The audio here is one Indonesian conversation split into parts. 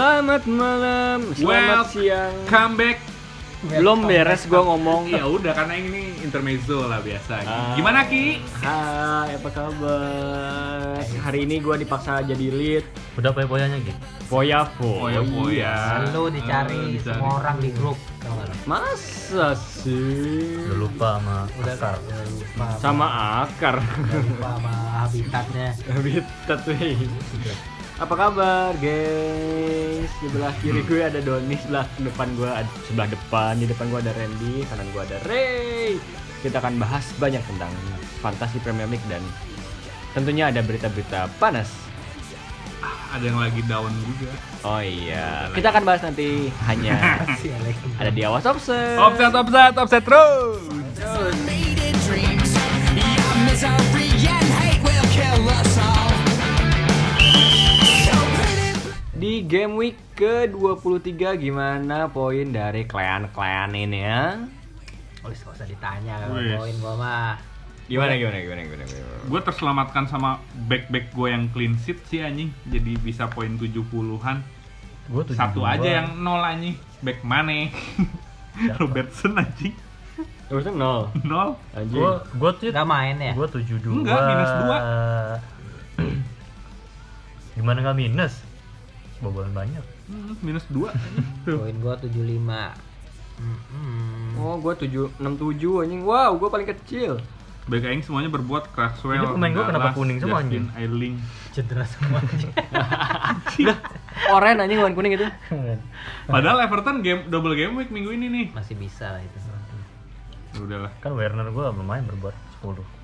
Selamat malam, selamat Well, siang. Comeback. Belum beres gua ngomong. Ya udah karena ini intermezzo lah biasa. Ah. Gimana Ki? Hai, apa kabar? Hari ini gua dipaksa jadi lead. Udah poya-poyanya gitu. Poya Poya poya. Selalu dicari Eh, dicari. semua orang di grup. Masa sih? Udah lupa sama Udah akar. udah lupa Sama akar. udah lupa sama habitatnya. Habitat weh. Apa kabar, guys? Di belah kiri gue ada Doni, sebelah depan gue ada sebelah depan, di depan gue ada Randy, kanan gue ada Ray. Kita akan bahas banyak tentang fantasi Premier League dan tentunya ada berita-berita panas. Ah, ada yang lagi down juga. Oh iya, kita akan bahas nanti hanya ada di awas offset. Offset, offset, offset terus. Di game week ke-23 gimana poin dari klan-klan ini ya? Wis gak usah ditanya kalau poin gua mah. Gimana gimana gimana gimana? gimana? Gue terselamatkan sama back-back gue yang clean sheet sih anjing. Jadi bisa poin 70-an. Gue tuh Satu aja yang nol anjing. Back mana? Robertson anjing. Terus nol. Nol. Anjing. Gue gue tuh Gak main ya? gue tujuh dua. Enggak, minus dua. Gimana nggak minus? Bobolan banyak. Hmm, minus 2 Tuh. Poin gua 75. Hmm. Oh, gua 7 67 anjing. Wow, gua paling kecil. Back aing semuanya berbuat Crackswell. Ini pemain gua kenapa Dallas, kuning semua, anjing? Eiling. Cedera semua. Oren anjing warna kuning itu. Padahal Everton game double game week minggu ini nih. Masih bisa lah itu. Udahlah. kan Werner gue lumayan berbuat 10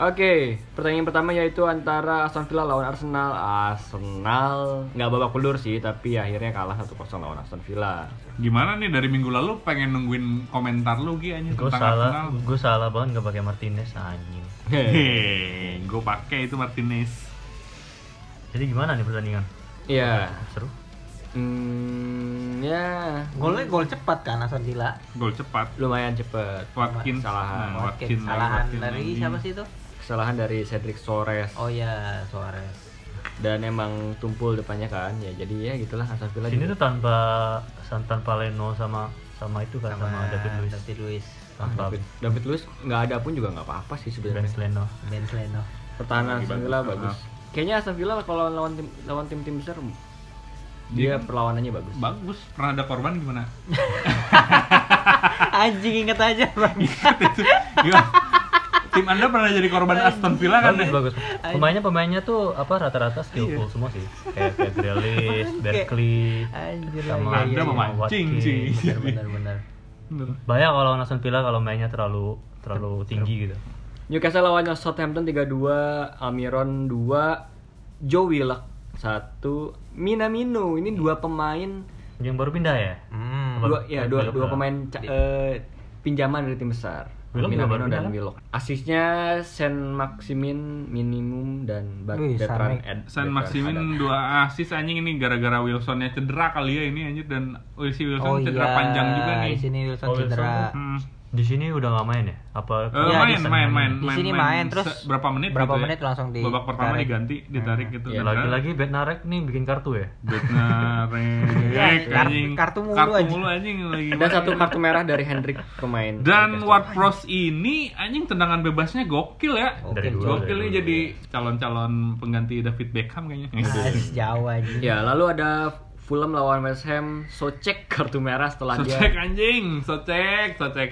Oke, pertandingan pertama yaitu antara Aston Villa lawan Arsenal. Arsenal nggak babak belur sih, tapi akhirnya kalah 1-0 lawan Aston Villa. Gimana nih dari minggu lalu pengen nungguin komentar lu Gi anjing gue tentang salah Arsenal. gue salah banget nggak pakai Martinez anjing Hehehe, gue pakai itu Martinez. jadi gimana nih pertandingan Iya. seru Hmm, ya Golnya gol cepat kan Aston Villa. Gol cepat. lumayan cepet. Watkins Kesalahan. Nah, Watkins, Watkins dari lagi. siapa sih itu? Kesalahan dari Cedric Soares Oh ya, Suarez. dan emang tumpul depannya kan. Ya jadi ya gitulah Aston Villa. sini juga. tuh tanpa tanpa Leno sama sama itu kan sama, David Luiz David Luiz. tanpa David, David Luiz nggak ada pun juga nggak apa-apa sih Ben sebenarnya. Leno Ben Leno. Pertahanan Villa bagus. bagus. Kayaknya Aston Villa kalau lawan tim lawan tim-tim besar dia Dia kan- perlawanannya bagus. Bagus. Pernah ada korban gimana? Anjing inget aja bang. Gimana? Tim Anda pernah jadi korban Aston Villa kan? bagus ya? bagus pemainnya pemainnya tuh apa rata-rata skillful semua sih kayak kayak Grealish, Berkeley Anjir Sama iya, iya, Anda iya. memancing sih. Bener. banyak kalau lawan Aston Villa kalau mainnya terlalu terlalu tinggi gitu Newcastle lawan Southampton 3-2, Almiron 2, Joe Willock 1, Minamino. Ini dua pemain yang baru pindah ya Hmm. dua ya dua dua pemain eh, pinjaman dari tim besar. Willock Minamino dan? Willock. Asisnya Sen Maximin minimum dan Bertrand. Ed. San Bertrand Maximin dua asis anjing ini gara-gara Wilsonnya cedera kali ya ini anjir dan oh, si Wilson Oh cedera iya, panjang juga nih. Di sini Wilson Oh, Wilson cedera. Hmm. Di sini udah nggak main ya apa Eh, Iya, main, di- main, main, di sini main, terus se- berapa menit berapa gitu ya? menit langsung di- babak pertama tarik. diganti ditarik gitu Iya. Dan lagi-lagi Bednarek nih bikin kartu ya Bednarek Kar- anjing kartu mulu kartu anjing. mulu anjing lagi Dan satu kartu merah dari Hendrik pemain. dan. Ward Prowse ini anjing tendangan bebasnya gokil ya Dari gokil dulu. jadi calon-calon pengganti David Beckham kayaknya Ah, jauh aja. Ya, lalu ada Fulham lawan West Ham, Socek kartu merah setelah dia Socek anjing, socek, socek.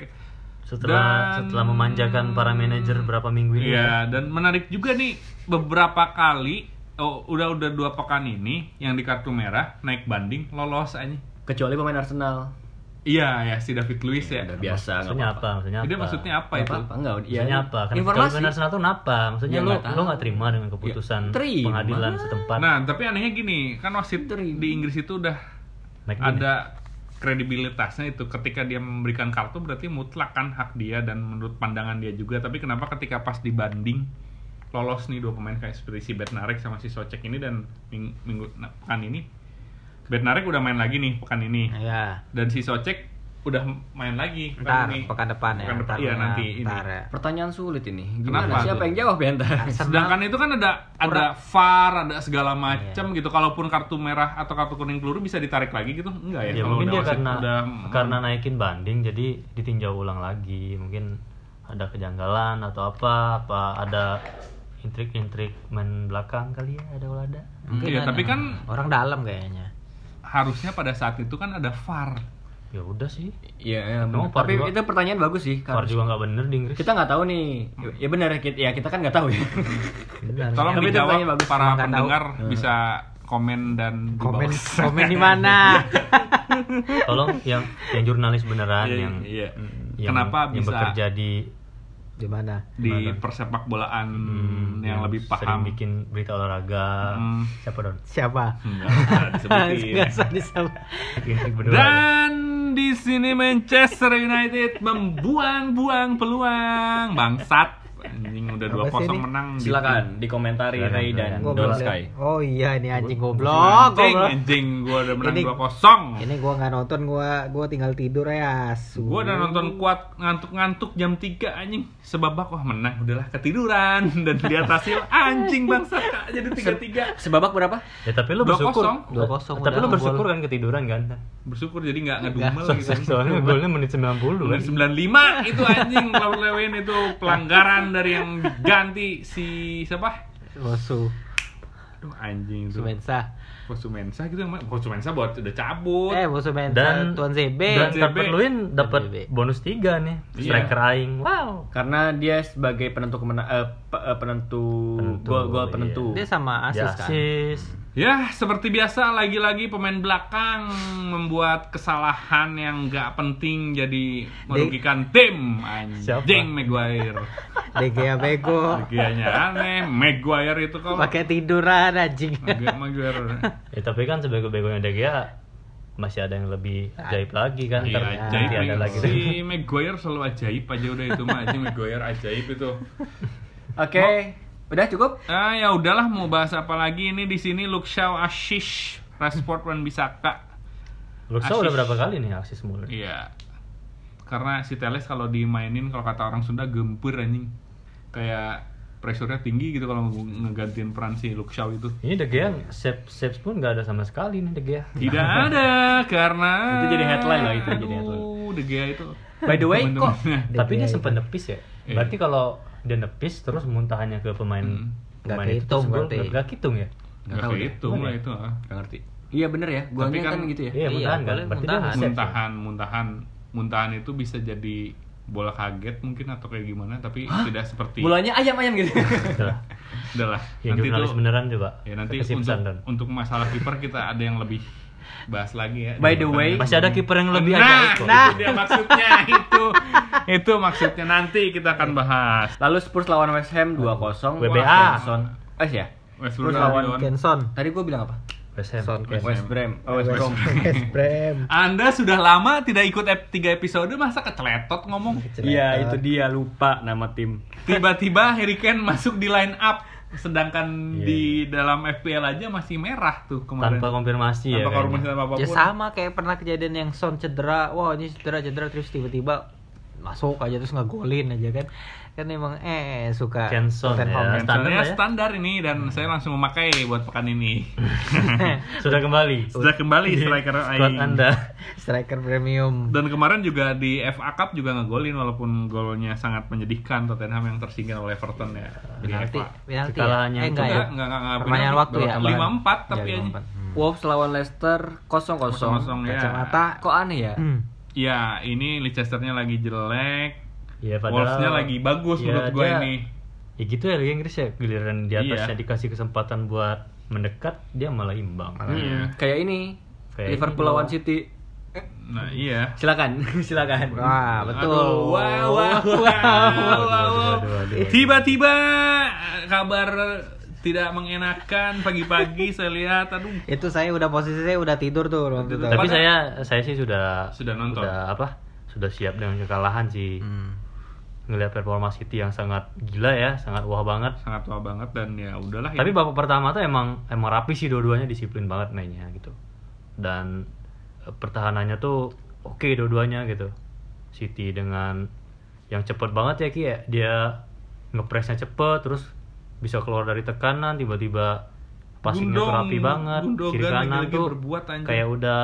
Setelah Dan- setelah memanjakan para manajer berapa minggu ini ya. Iya, dan menarik juga nih beberapa kali oh udah udah dua pekan ini yang di kartu merah naik banding lolos anjing. kecuali pemain Arsenal. Iya ya si David Luiz ya. Udah biasa maksudnya apa-apa. apa maksudnya apa Dia maksudnya apa Nggak itu? apa-apa, enggak. Iya. maksudnya apa kan Informasi. kalau Arsenal tuh napa maksudnya Ya, lu nggak terima dengan keputusan Ya, terima. pengadilan setempat Nah, tapi anehnya gini, kan wasit di Inggris itu udah Naik gini. ada kredibilitasnya itu. Ketika dia memberikan kartu berarti mutlak kan hak dia dan menurut pandangan dia juga. Tapi kenapa ketika pas dibanding lolos nih dua pemain kayak seperti si Bednarek sama si Socek ini dan ming- minggu nah, pekan ini? Bednarek udah main lagi nih pekan ini. Ya. dan si Socek udah main lagi Ntar, ini. pekan depan ya. Pekan depan, iya ya, nanti ini. ya. Pertanyaan sulit ini. Gimana? Kenapa Siapa tuh? yang jawab ya ntar? Sedangkan itu kan ada ada VAR, ada segala macam gitu. Kalaupun kartu merah atau kartu kuning peluru bisa ditarik lagi gitu? Enggak ya? Ya Kalau mungkin udah dia karena udah karena naikin banding jadi ditinjau ulang lagi. Mungkin ada kejanggalan atau apa apa ada intrik-intrik main belakang kali ya ada ulada. Mungkin Iya, ada. tapi kan orang dalam kayaknya. harusnya pada saat itu kan ada VAR. Ya udah sih. Ya, Emang bener. VAR tapi juga- itu pertanyaan bagus sih. Karena juga nggak bener di Inggris. kita nggak tahu nih. Ya benar kita ya kita kan nggak tahu ya. Benar. Tolong Tapi itu dijawab pertanyaan bagus, para pendengar bisa komen dan di Komen bawah. komen di mana? Tolong yang yang jurnalis beneran Iya, yang, iya. yang Kenapa yang bisa bekerja di di mana? di persepak bolaan hmm, yang lebih sering paham? bikin berita olahraga. Hmm. Siapa don? Siapa? Nggak usah disebutin. Nggak usah disebut. Intrik berdua. Dan di sini Manchester United membuang-buang peluang. Bangsat. Anjing udah 2-0 ini? menang. di- Silakan dikomentari Silakan, Ray dan Don Sky. Oh iya ini anjing goblok, Anjing, goblok. anjing gua udah menang Ini- 2-0. Ini gua nggak nonton, gua gua tinggal tidur ya. Su. Gua udah nonton kuat ngantuk-ngantuk jam 3 anjing. Sebabak wah menang udahlah ketiduran dan lihat hasil anjing bangsat Kak. jadi 3-3. Sebabak berapa? Ya tapi lu 2-0. bersyukur. 2-0 Tapi udah lu bersyukur kan ketiduran kan? Bersyukur jadi nggak ngedumel gitu. Soalnya golnya menit 90 kan. Menit 95 itu anjing lawan Lewin itu pelanggaran dari yang diganti si siapa? Rosu, Aduh anjing itu. Sumensa. Kosumensa gitu emang Kosumensa buat udah cabut. Eh, Rosu Mensa, Dan- Tuan ZB. Dan ZB. Calvert Lewin dapat bonus 3 nih. Iya. Striker aing. Wow. Karena dia sebagai penentu kemena eh, eh, penentu Penentu, gol-gol iya. penentu. Dia sama Ya, asis kan. Asis. Ya, seperti biasa lagi-lagi pemain belakang membuat kesalahan yang nggak penting jadi merugikan tim. Anjing Maguire. De Gea bego. Bagiannya aneh, Maguire itu kalau Pakai tiduran anjing. Mag- Maguire. Ya tapi kan sebego-begonya De Gea masih ada yang lebih ajaib lagi kan. Iya, Ntar ajaib. ada lagi. Si Maguire selalu ajaib aja udah itu mah anjing Maguire ajaib itu. Oke. Udah cukup? Ah ya udahlah mau bahas apa lagi ini di sini Shaw Ashish Rashford Wan Bisaka. Luxa udah berapa kali nih asis mulu? Iya. Karena si Teles kalau dimainin kalau kata orang Sunda gempur anjing. Kayak pressure-nya tinggi gitu kalau nge- ngegantiin peran si Shaw itu. Ini De Gea save saves pun nggak ada sama sekali nih De Gea. Tidak ada karena Itu jadi headline loh, itu jadi headline. De Gea itu. By the way, kok Tapi dia sempat nepis ya. Iya. Berarti kalau dia nepis terus muntahannya ke pemain Hmm. pemain itu terus gol, nggak- nggak kehitung ya? Nggak tahu deh. kehitung lah itu. ah. Nggak ngerti. Iya bener ya, golnya Tapi kan, kan- gitu ya. Iya, Iya, muntahan kan. boleh Berarti muntahan. ya? muntahan muntahan muntahan itu bisa jadi bola kaget mungkin atau kayak gimana tapi tidak seperti Bolanya ayam-ayam gitu. Udah. udahlah Yang nanti tuh beneran coba. ya nanti untuk untuk masalah kiper kita ada yang lebih bahas lagi ya By the way, Masih ada kiper yang lebih nah, ajaib kok. nah, itu dia maksudnya itu itu maksudnya nanti kita akan bahas Lalu Spurs lawan West Ham 2-0. WBA. Kenson. Eh ya. West Spurs Brom lawan Kenson. Tadi gue bilang apa? West Ham. Son. West Brom. Oh, West West Brom. West Brom. Anda sudah lama tidak ikut ep- tiga episode masa keceletot ngomong Iya, itu dia lupa nama tim. tiba-tiba Harry Kane masuk di line up sedangkan Iya. di dalam FPL aja masih merah tuh kemarin Tanpa konfirmasi ya. tanpa kayaknya. konfirmasi tanpa apa pun Ya sama kayak pernah kejadian yang Son cedera. Wah, ini cedera cedera terus tiba-tiba masuk aja terus ngegolin aja kan. Kan emang eh suka Kenson Tottenham. ya. Standar, Standar lah ya. standar ini dan saya langsung memakai buat pekan ini. Sudah kembali. Sudah kembali striker Aing. Anda. Striker premium. Dan kemarin juga di FA Cup juga ngegolin walaupun golnya sangat menyedihkan Tottenham yang tersingkir oleh Everton ya Penalti, FA. penalti Kekalahannya ya? Eh, enggak ya? Enggak, enggak, enggak, Permainan waktu ya? Lima empat Ya, tapi lima aja. empat. Hmm. Wolves lawan Leicester 0-0. Kosong ya. Kacamata. Kok aneh ya? Hmm. Ya, ini Leicesternya lagi jelek. Ya padahal Wolves-nya lagi bagus ya, menurut gue dia- ini. Ya gitu ya Liga Inggris ya giliran di atasnya Iya. dikasih kesempatan buat mendekat dia malah imbang. Iya. Kayak ini. Kayak Liverpool lawan. City. Nah, iya. Silakan, silakan. Wah, betul. Aduh, wow, wow, wow, wow, wow. aduh, aduh. Tiba-tiba kabar tidak mengenakan pagi-pagi saya lihat aduh Itu saya udah posisi saya udah tidur tuh waktu itu. Tapi Pada- saya saya sih sudah Sudah nonton. Sudah apa? Sudah siap dengan kekalahan sih. Hmm. Ngelihat performa City yang sangat gila ya, sangat wah banget. sangat tua banget dan ya udahlah Tapi ini. babak pertama tuh emang emang rapi sih dua-duanya disiplin banget mainnya gitu. Dan eh, pertahanannya tuh oke dua-duanya gitu City dengan yang cepet banget ya Ki ya dia ngepresnya cepet terus bisa keluar dari tekanan tiba-tiba passingnya tuh rapi banget Gundogan kiri kanan tuh berbuat, anjing. kayak udah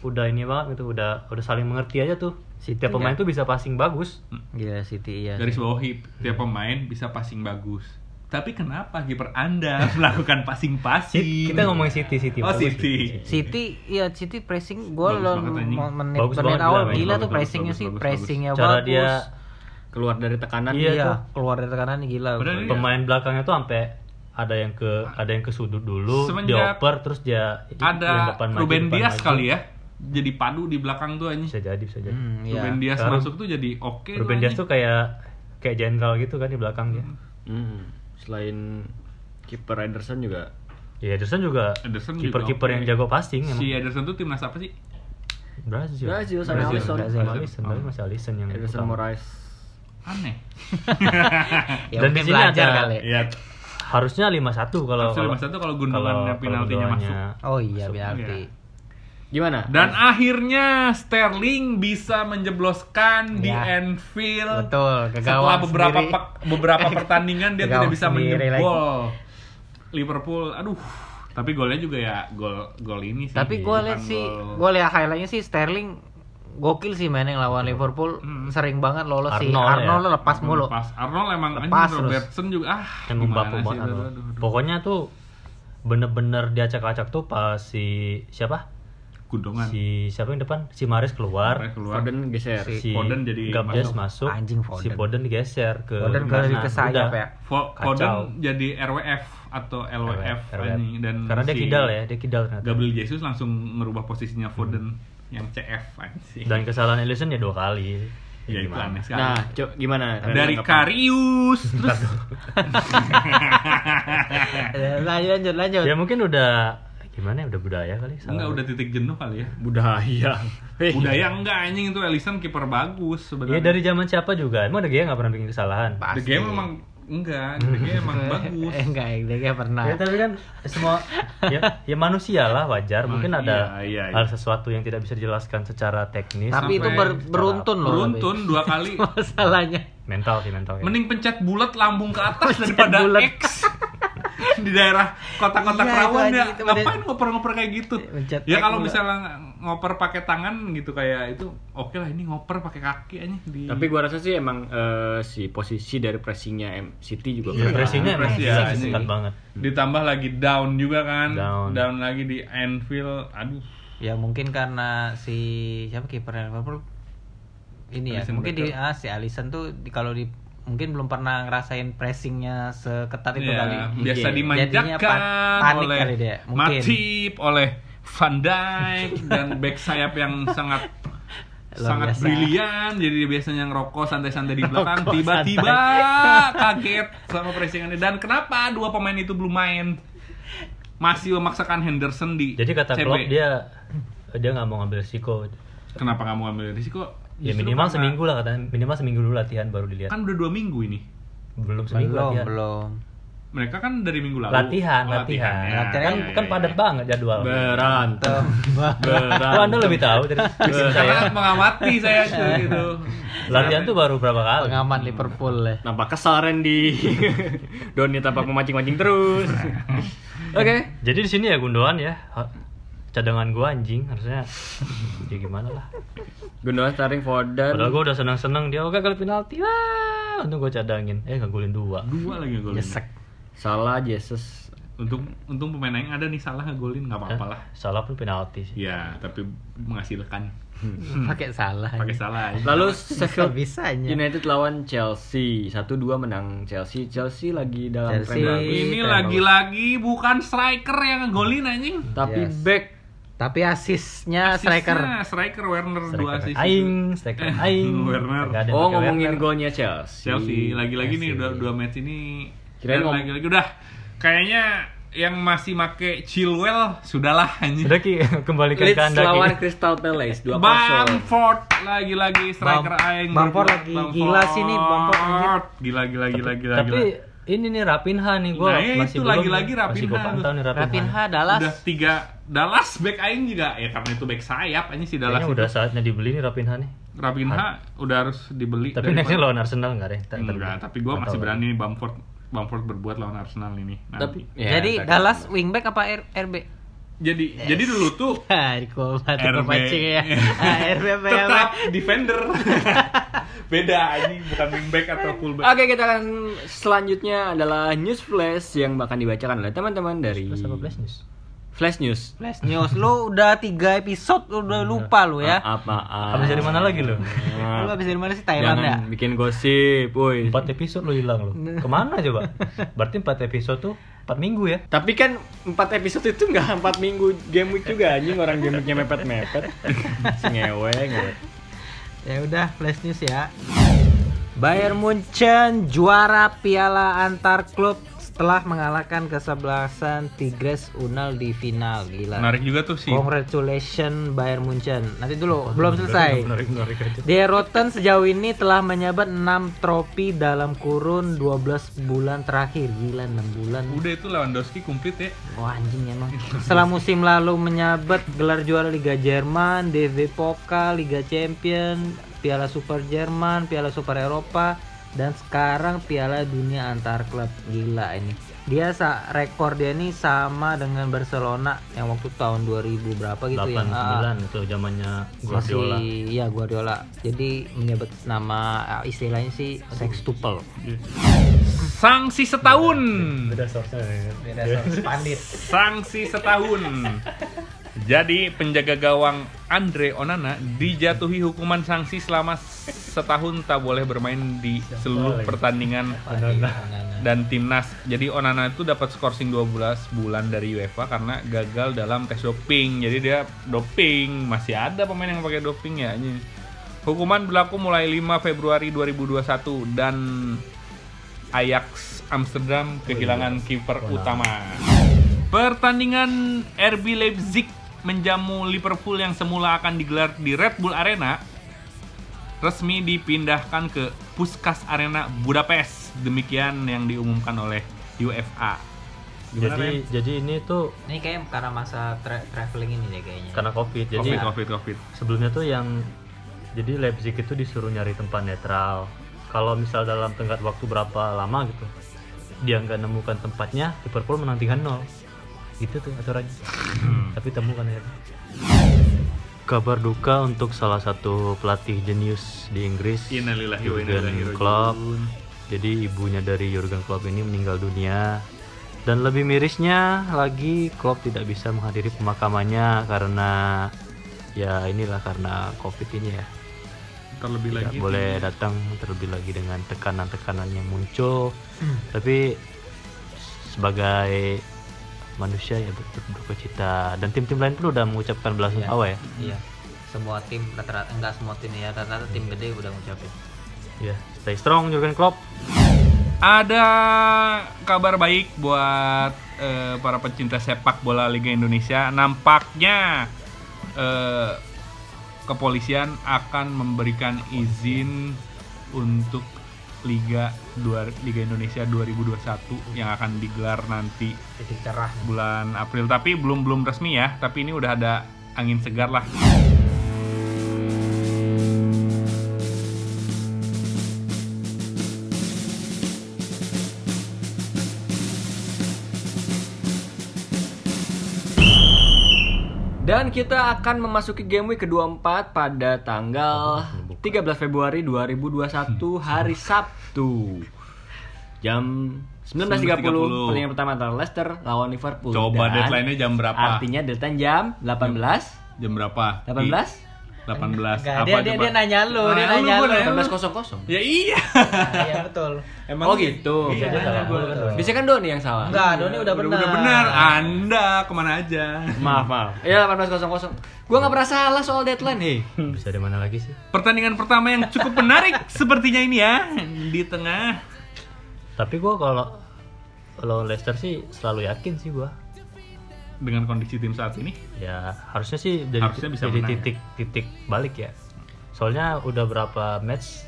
udah ini banget gitu udah udah saling mengerti aja tuh City setiap pemain ya. tuh bisa passing bagus Gila City iya. Garis bawahi tiap pemain bisa passing bagus. Tapi kenapa kiper Anda melakukan passing-passing? kita ngomongin City City Oh, bagus, City. City iya City pressing gol menit Bagus menit awal gila, gila bagus, tuh pressingnya sih bagus, pressingnya cara bagus. dia keluar dari tekanan Iya, Iya, tuh. keluar dari tekanan gila. Padahal pemain belakangnya tuh sampai ada yang ke ada yang ke sudut dulu Semenjak dioper terus dia yang Ada depan maju, Ruben depan Dias maju. kali ya. Jadi padu di belakang tuh anjing. bisa jadi bisa jadi Hmm, iya. Ruben Dias Sekarang masuk tuh jadi oke. tuh, Ruben Dias tuh kayak kayak jenderal gitu kan di belakang dia Hmm. Selain kiper Ederson juga ya Ederson juga kiper-kiper oke. yang jago passing emang Si Ederson tuh timnas apa sih? Brazil Brazil sama Brazil. Alisson. Brazil. Alisson. Alisson tapi masih Alisson yang Ederson utama. Moraes Aneh. Ya, Dan di sini belajar ada- kali. Iya. Harusnya 5-1 kalau Harusnya 5-1 kalau kalau penaltinya dua-duanya Oh iya masuk. berarti. gimana Dan akhirnya Sterling bisa menjebloskan di Ya. Anfield. Betul, Setelah beberapa pe- beberapa pertandingan dia tidak bisa menjebol. Liverpool, aduh. Tapi golnya juga ya gol gol ini sih. Tapi gue lihat sih, gue lihat highlightnya sih Sterling gokil sih main yang lawan Liverpool Hmm. sering banget lolos sih Arnold ya. Arnold lepas mulu Lepas. Arnold emang Lepas anjing terus. Robertson juga ah. bapu sih banget itu, Arnold. aduh, aduh. pokoknya tuh bener-bener diacak-acak tuh pas si siapa Gundongan. si siapa yang depan si Maris keluar Sampai keluar. Foden geser si Foden jadi Gabdes masuk. masuk, Anjing si Foden. Foden digeser ke Foden ke, ke sayap ya Fo- Kacau. Foden jadi RWF atau LWF, RWF. anjing. dan karena dia si kidal ya dia kidal ternyata Gabriel Jesus langsung merubah posisinya Foden yang CF anjing. dan kesalahan Ellison ya dua kali ya itu aneh sekali. nah cok gimana dari? Karius terus lanjut lanjut lanjut ya mungkin udah gimana ya udah budaya kali salah. enggak udah titik jenuh kali ya. budaya. Budaya enggak anjing itu Ellison kiper bagus ya sebenarnya. dari zaman siapa juga emang De Gea nggak pernah bikin kesalahan The Game emang enggak, Game emang bagus. eh enggak dia kayak pernah Ya tapi kan semua ya, ya manusia lah wajar. Mungkin Ah, ada iya, iya, iya. hal sesuatu yang tidak bisa dijelaskan secara teknis. tapi itu ber- beruntun loh Beruntun dua kali. masalahnya mental sih mental. Ya. Mending pencet bulat lambung ke atas daripada bulat. X di daerah kota-kota Iya, ya. Ngapain ngoper-ngoper kayak gitu? Pencet Ya kalau misalnya ngoper pakai tangan gitu kayak itu, oke lah ini ngoper pakai kaki aja di tapi gua rasa sih emang eh, si posisi dari pressingnya M City juga Ya, keren. pressingnya Press ya, ketat banget. ditambah lagi down juga kan. Down. lagi di Anfield. Aduh. ya mungkin karena si siapa kiper Liverpool ini ya Alisson mungkin di ah, si Alisson tuh di, kalau di mungkin belum pernah ngerasain pressingnya seketat itu Ya, kali biasa. Jadinya dimanjakan pan- panik oleh kali dia, mungkin. Matip, oleh Van Dijk dan back sayap yang sangat sangat biasa. brilian jadi dia biasanya ngerokok santai-santai di belakang tiba-tiba kaget sama pressingannya dan kenapa dua pemain itu belum main masih memaksakan Henderson di Jadi kata CB. Klopp dia dia nggak mau ngambil risiko. kenapa nggak mau ambil risiko Ya minimal karena- seminggu lah katanya. Minimal seminggu dulu latihan baru dilihat. kan udah dua minggu ini Belum seminggu belum latihan. belum mereka kan dari minggu lalu Latihan, Oh, latihan. ya, kan ya, kan ya, padat ya. banget jadwal. berantem Oh, berantem Anda lebih tahu dari saya. Karena mengamati saya tuh gitu Latihan tuh baru berapa kali? pengamat Liverpool ya nampak kesal Randy Doni tampak memancing-mancing terus oke Jadi di sini ya Gundogan ya. Cadangan gua anjing harusnya ya gimana lah. Gundogan starting Foden Padahal gua udah seneng-seneng dia oke kali penalti. Wah, untung gua cadangin. Eh ngagulin dua. dua lagi golin nyesek salah Jesus. Untung untung pemain yang ada nih salah ngegolin nggak apa-apa lah. Salah pun penalti sih. ya tapi menghasilkan. Pakai salah pakai salah. Aja. lalu Sheffield bisanya? United lawan Chelsea. Satu dua menang Chelsea. Chelsea lagi dalam Chelsea. tren bagus. ini lagi-lagi bukan striker yang ngegolin anjing. Tapi Yes. back. Tapi asisnya Asisnya striker. striker Werner dua Striker. asis aing, striker aing. Werner. Oh ngomongin golnya Chelsea. Chelsea lagi-lagi nih Chelsea. dua, dua match ini Kirain ngom- lagi-lagi udah kayaknya yang masih make Chilwell sudahlah anjing Sudah Ki, kembalikan ke Leeds Anda lawan Ki. Crystal Palace 2-0 Bamford lagi-lagi striker Bam- aing Bamford lagi gila sih nih, Bamford, gila gila gila gila Tapi gila. ini nih Rapinha nih gue Nah, masih itu belum lagi-lagi masih Rapinha pantau nih Rapinha. Rapinha Dallas. Udah tiga Dallas back aing juga ya karena itu back sayap ini si Dallas Kayaknya itu. udah saatnya dibeli nih Rapinha nih. Rapinha udah harus dibeli. Tapi nextnya lawan Arsenal nggak deh? Enggak, tapi gue masih berani nih Bamford Bamford berbuat lawan Arsenal ini nanti. Tapi ya, Jadi Dallas wingback apa R RB? Jadi jadi dulu tuh Ah, RB. ya. Ah, RB apa ya? tetap defender. Beda ini bukan wingback atau fullback. Oke, kita akan selanjutnya adalah news flash yang bakal dibacakan oleh teman-teman dari Plus News? Flash News. Flash News lu udah tiga episode lu udah lupa lu ya. Apaan? Habis dari mana lagi lo? Lu habis dari mana sih Thailand Jangan ya? bikin gosip, woi. Empat episode lo hilang lo. Ke mana coba? Berarti empat episode tuh empat minggu ya? Tapi kan 4 episode itu nggak 4 minggu game week juga anjing orang game weeknya mepet-mepet. Si ngewe, ngewe. Ya udah Flash News ya. Bayern Munchen juara piala antar klub setelah mengalahkan kesebelasan Tigres Unal di final. Gila. Menarik juga tuh sih. Congratulations Bayern Munchen. Nanti dulu, belum selesai. Menarik menarik aja. Die Rotten sejauh ini telah menyabat 6 trofi dalam kurun 12 bulan terakhir. Gila 6 bulan. Udah itu Lewandowski komplit ya. Wah anjing emang. Setelah musim lalu menyabat gelar juara Liga Jerman, DFB Pokal, Liga Champion, Piala Super Jerman, Piala Super Eropa, dan sekarang Piala Dunia antar klub. Gila ini. Dia sa rekor dia ini sama dengan Barcelona yang waktu tahun 2000 berapa gitu yang ah, 89 itu zamannya Guardiola. masih ya Guardiola. Jadi menyebut nama ah, istilahnya sih sextuple. Sanksi setahun. Beda source-nya ya. Beda pandit. Sanksi setahun. Jadi penjaga gawang Andre Onana dijatuhi hukuman sanksi selama setahun tak boleh bermain di seluruh pertandingan dan timnas. Jadi Onana itu dapat skorsing 12 bulan dari UEFA karena gagal dalam tes doping. Jadi dia doping, masih ada pemain yang pakai doping ya. anjing. Hukuman berlaku mulai 5 Februari 2021 dan Ajax Amsterdam kehilangan kiper utama. Pertandingan RB Leipzig menjamu Liverpool yang semula akan digelar di Red Bull Arena resmi dipindahkan ke Puskas Arena Budapest. Demikian yang diumumkan oleh UEFA. Gimana, Jadi Ren? jadi ini tuh Ini kayak karena masa tra- traveling ini deh kayaknya. karena Covid. Jadi Covid, Covid, Covid. sebelumnya tuh yang jadi Leipzig itu disuruh nyari tempat netral. Kalau misal dalam tenggat waktu berapa lama gitu, dia nggak nemukan tempatnya, Liverpool menang 3-0. Gitu tuh aturannya. Tapi temukan ya. Kabar duka untuk salah satu pelatih jenius di Inggris, Innalillahi Jurgen. Klopp. Jadi ibunya dari Jurgen Klopp ini meninggal dunia. Dan lebih mirisnya lagi Klopp tidak bisa menghadiri pemakamannya karena ya inilah karena Covid ini ya. Terlebih Tidak lagi boleh datang terlebih lagi dengan tekanan-tekanan yang muncul. Tapi sebagai manusia ya berduka cita dan tim-tim lain pun udah mengucapkan belasungkawa ya. Iya. Semua tim rata-rata enggak semua tim ya, rata-rata tim gede udah ngucapin. Ya, stay strong Jurgen Klopp. Ada kabar baik buat eh, para pecinta sepak bola Liga Indonesia. Nampaknya eh, kepolisian akan memberikan izin untuk Liga dua, Liga Indonesia 2021 yang akan digelar nanti Titik cerah. bulan April. Tapi belum belum resmi ya. Tapi ini udah ada angin segar lah. Dan kita akan memasuki game week ke-24 pada tanggal 13 Februari 2021 hari Sabtu. Jam 19.30 19.30. pertandingan pertama antara Leicester lawan Liverpool. Coba deadline-nya jam berapa? Artinya deadline jam 18 Jam berapa? 18 18. Enggak, Apa dia, dia, coba? dia nanya lu, dia Nah, lu nanya lu. boleh. 18.00. Ya iya. Iya betul. Emang Oh gitu. Iya, dia salah. gua- Betul. Bisa kan Doni yang salah. Enggak, Doni udah benar. Udah benar. Anda ke mana aja? Maaf, maaf. Iya 18.00. Gua nggak pernah salah soal deadline, hei. Bisa di mana lagi sih? Pertandingan pertama yang cukup menarik sepertinya ini ya di tengah. Tapi gua kalau kalau Leicester sih selalu yakin sih gua. Dengan kondisi tim saat ini, Ya harusnya sih jadi Harusnya bisa jadi menang ya. titik titik balik ya. Soalnya udah berapa match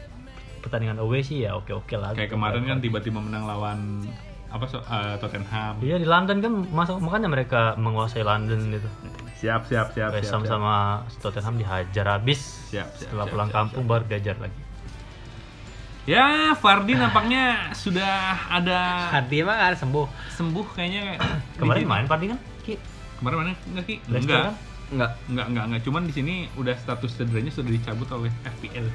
pertandingan away sih ya oke oke lah Kayak kemarin kan tiba-tiba menang lawan apa so, eh, Tottenham. iya di London kan masuk makanya mereka menguasai London gitu Siap, siap, siap, West siap, Ham siap. sama Tottenham dihajar habis Siap, siap, setelah siap, pulang siap, kampung baru diajar lagi Ya, Fardi nampaknya sudah ada Hati emang ada sembuh. sembuh kayaknya. kemarin main Pardi kan Ki? Kemarin mana enggak Ki? Leicester Enggak. kan? Enggak. Enggak, enggak, enggak. Cuman di sini udah status cederanya sudah dicabut oleh FPL.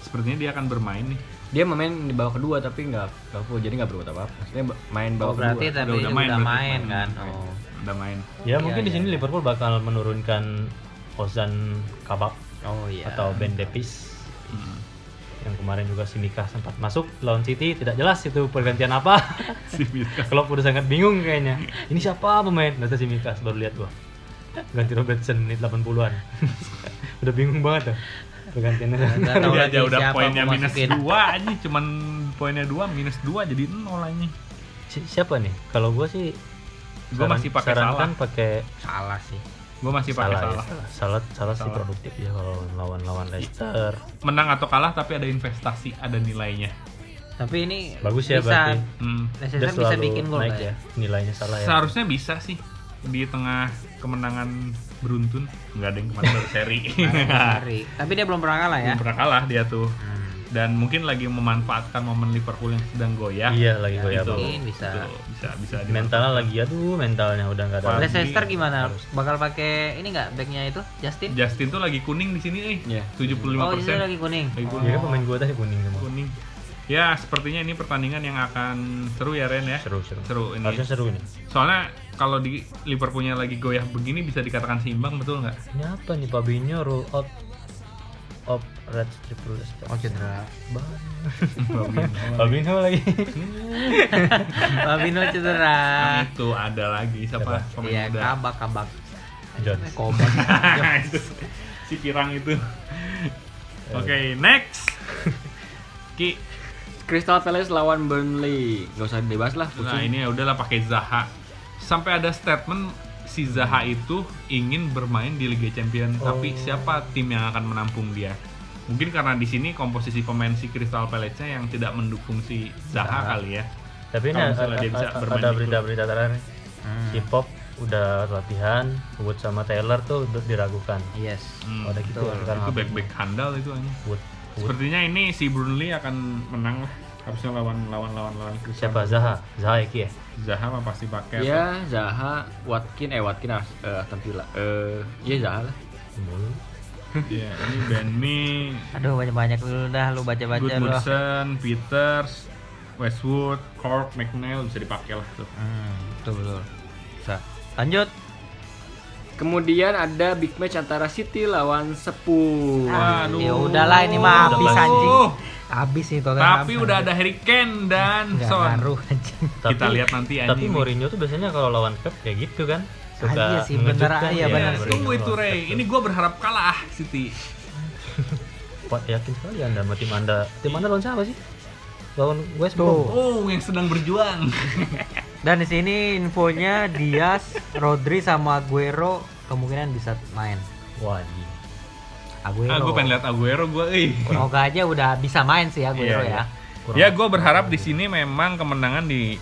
Sepertinya dia akan bermain nih. Dia main di babak kedua tapi enggak enggak full jadi enggak berbuat apa-apa. Maksudnya main Oh, babak berarti kedua. tapi Udah- udah, udah main berarti. main kan. Main. Oh. Udah main. ya mungkin di iya. sini Liverpool bakal menurunkan Ozan Kabak Oh iya. atau Ben Davies Hmm. Yang kemarin juga Simika sempat masuk lawan City tidak jelas itu pergantian apa Si Mika. Klopp udah sangat bingung kayaknya ini siapa pemain data Simika baru lihat gua ganti Robertson menit 80-an udah bingung banget tuh pergantiannya Nggak tahu Udah lagi aja udah poinnya minus. 2 aja cuman poinnya 2 minus 2 jadi 0 aja. Si- siapa nih kalau gua sih Gua saran- masih pakai sarankan salah. pakai Salah sih. Gua masih pakai salah, salah. ya. salah salah sih Salah. produktif ya kalau lawan-lawan Leicester Menang atau kalah tapi ada investasi, ada nilainya. Tapi ini bagus ya bisa, berarti Hmm. Leicester bisa bikin gol naik nggak ya nilainya salah ya Seharusnya bisa sih di tengah kemenangan beruntun. Enggak ada yang kemarin baru seri. Hari. Tapi dia belum pernah kalah ya. Belum pernah kalah dia tuh. Hmm. Dan mungkin lagi memanfaatkan momen Liverpool yang sedang goyah. iya lagi Ya, goyah Itu, banget. Mungkin bisa. itu bisa bisa mentalnya lagi aduh mentalnya udah nggak ada. Leicester gimana? harus. Bakal pakai ini nggak backnya itu Justin? Justin tuh lagi kuning di sini eh. Iya. 75%. Oh, itu lagi kuning. Lagi kuning. kan pemain gua tadi kuning semua kuning. Ya, sepertinya ini pertandingan yang akan seru ya Ren ya. seru seru Seru ini. harusnya seru ini Soalnya kalau di Liverpoolnya lagi goyah begini bisa dikatakan seimbang betul nggak? ini apa nih Fabinho roll out of red triple Oh cedera. Fabinho lagi Fabinho cedera. Nah, itu ada lagi siapa pemain Iya, muda? kabak kabak. Jones Kobak. Si pirang itu. Oke, next. Ki, Crystal Palace lawan Burnley. Gak usah dibahas lah. nah pusing. ini ya udahlah pakai Zaha. Sampai ada statement si Zaha itu ingin bermain di Liga Champion, tapi siapa tim yang akan menampung dia? Mungkin karena di sini komposisi pemain si Crystal Palace-nya yang tidak mendukung si Zaha kali ya. tapi ini ada, dia bisa ada- ada berita-berita terakhir. Hmm. si Pop udah latihan Wood sama Taylor tuh udah diragukan Yes. Hmm, Oh, udah gitu ya, sekarang itu back-back handal itu aja. Wood, Wood. Sepertinya ini si Burnley akan menang lah. Harusnya lawan lawan lawan lawan Crystal siapa. Zaha Zaha Eki ya Zaha mah pasti pakai. Ya, Zaha, Watkin, eh Watkin ah, eh, Aston Villa. Eh, iya Zaha lah. Mulu. Iya, ini Ben Mee, Aduh banyak banyak dulu dah lu baca baca lu. Goodmanson, Peters, Westwood, Cork, McNeil bisa dipakai lah tuh. Hmm, betul betul. Bisa. Lanjut. Kemudian ada big match antara City lawan Spurs. Waduh. Ya udahlah ini mah habis anjing. Habis nih Tottenham. Tapi udah ada Harry Kane dan Nggak Son. ngaruh anjing. Kita lihat nanti tapi anjing. Mourinho tuh biasanya kalau lawan Pep kayak gitu kan suka Ah, iya sih, bener, mengejutkan. iya, Ya, bener sih. Mourinho Tunggu itu Ray. Ini gua berharap kalah City. Wah, yakin sekali anda sama tim anda tim anda lawan siapa sih lawan West Brom. Oh, yang sedang berjuang. Dan di sini infonya Diaz, Rodri sama Aguero kemungkinan bisa main. wah iya. Aguero. ah, pengen lihat Aguero gua, eh. Semoga aja udah bisa main sih Aguero Iya, ya. Kurang- Ya, gue berharap di sini memang kemenangan di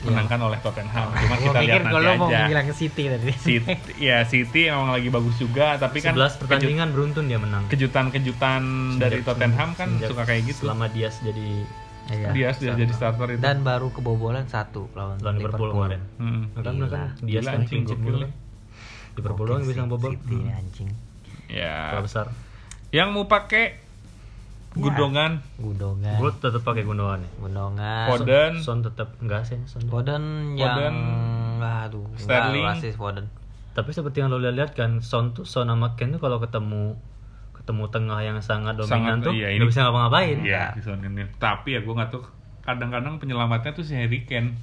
menangkan oleh Tottenham. Cuma Gua kita lihat nanti mau aja. bilang ke City tadi. City, ya City emang lagi bagus juga, tapi kan 11 pertandingan beruntun dia menang kejutan-kejutan dari Tottenham kan sejak- suka kayak gitu. selama Diaz jadi Iya. Dia dia jadi starter itu. Dan baru kebobolan satu lawan, lawan Liverpool kemarin Hmm. kan Gila. kan anjing, gokil kan. Liverpool doang bisa ngebobol City anjing. Ya. Bola besar Yang mau pakai Gudongan, Gudongan. gue tetap pakai Gundogan ya Gudongan. Foden, Son tetap enggak sih Son Foden yang Foden. aduh, Sterling. enggak rasis Foden. tapi seperti yang lo lihat kan Son tuh Son sama Ken tuh kalau ketemu ketemu tengah yang sangat dominan Sangat, tuh iya, nggak ini- bisa ngapa-ngapain Iya, di zone ini. Tapi ya gue nggak tahu. Kadang-kadang penyelamatnya tuh si Harry Kane.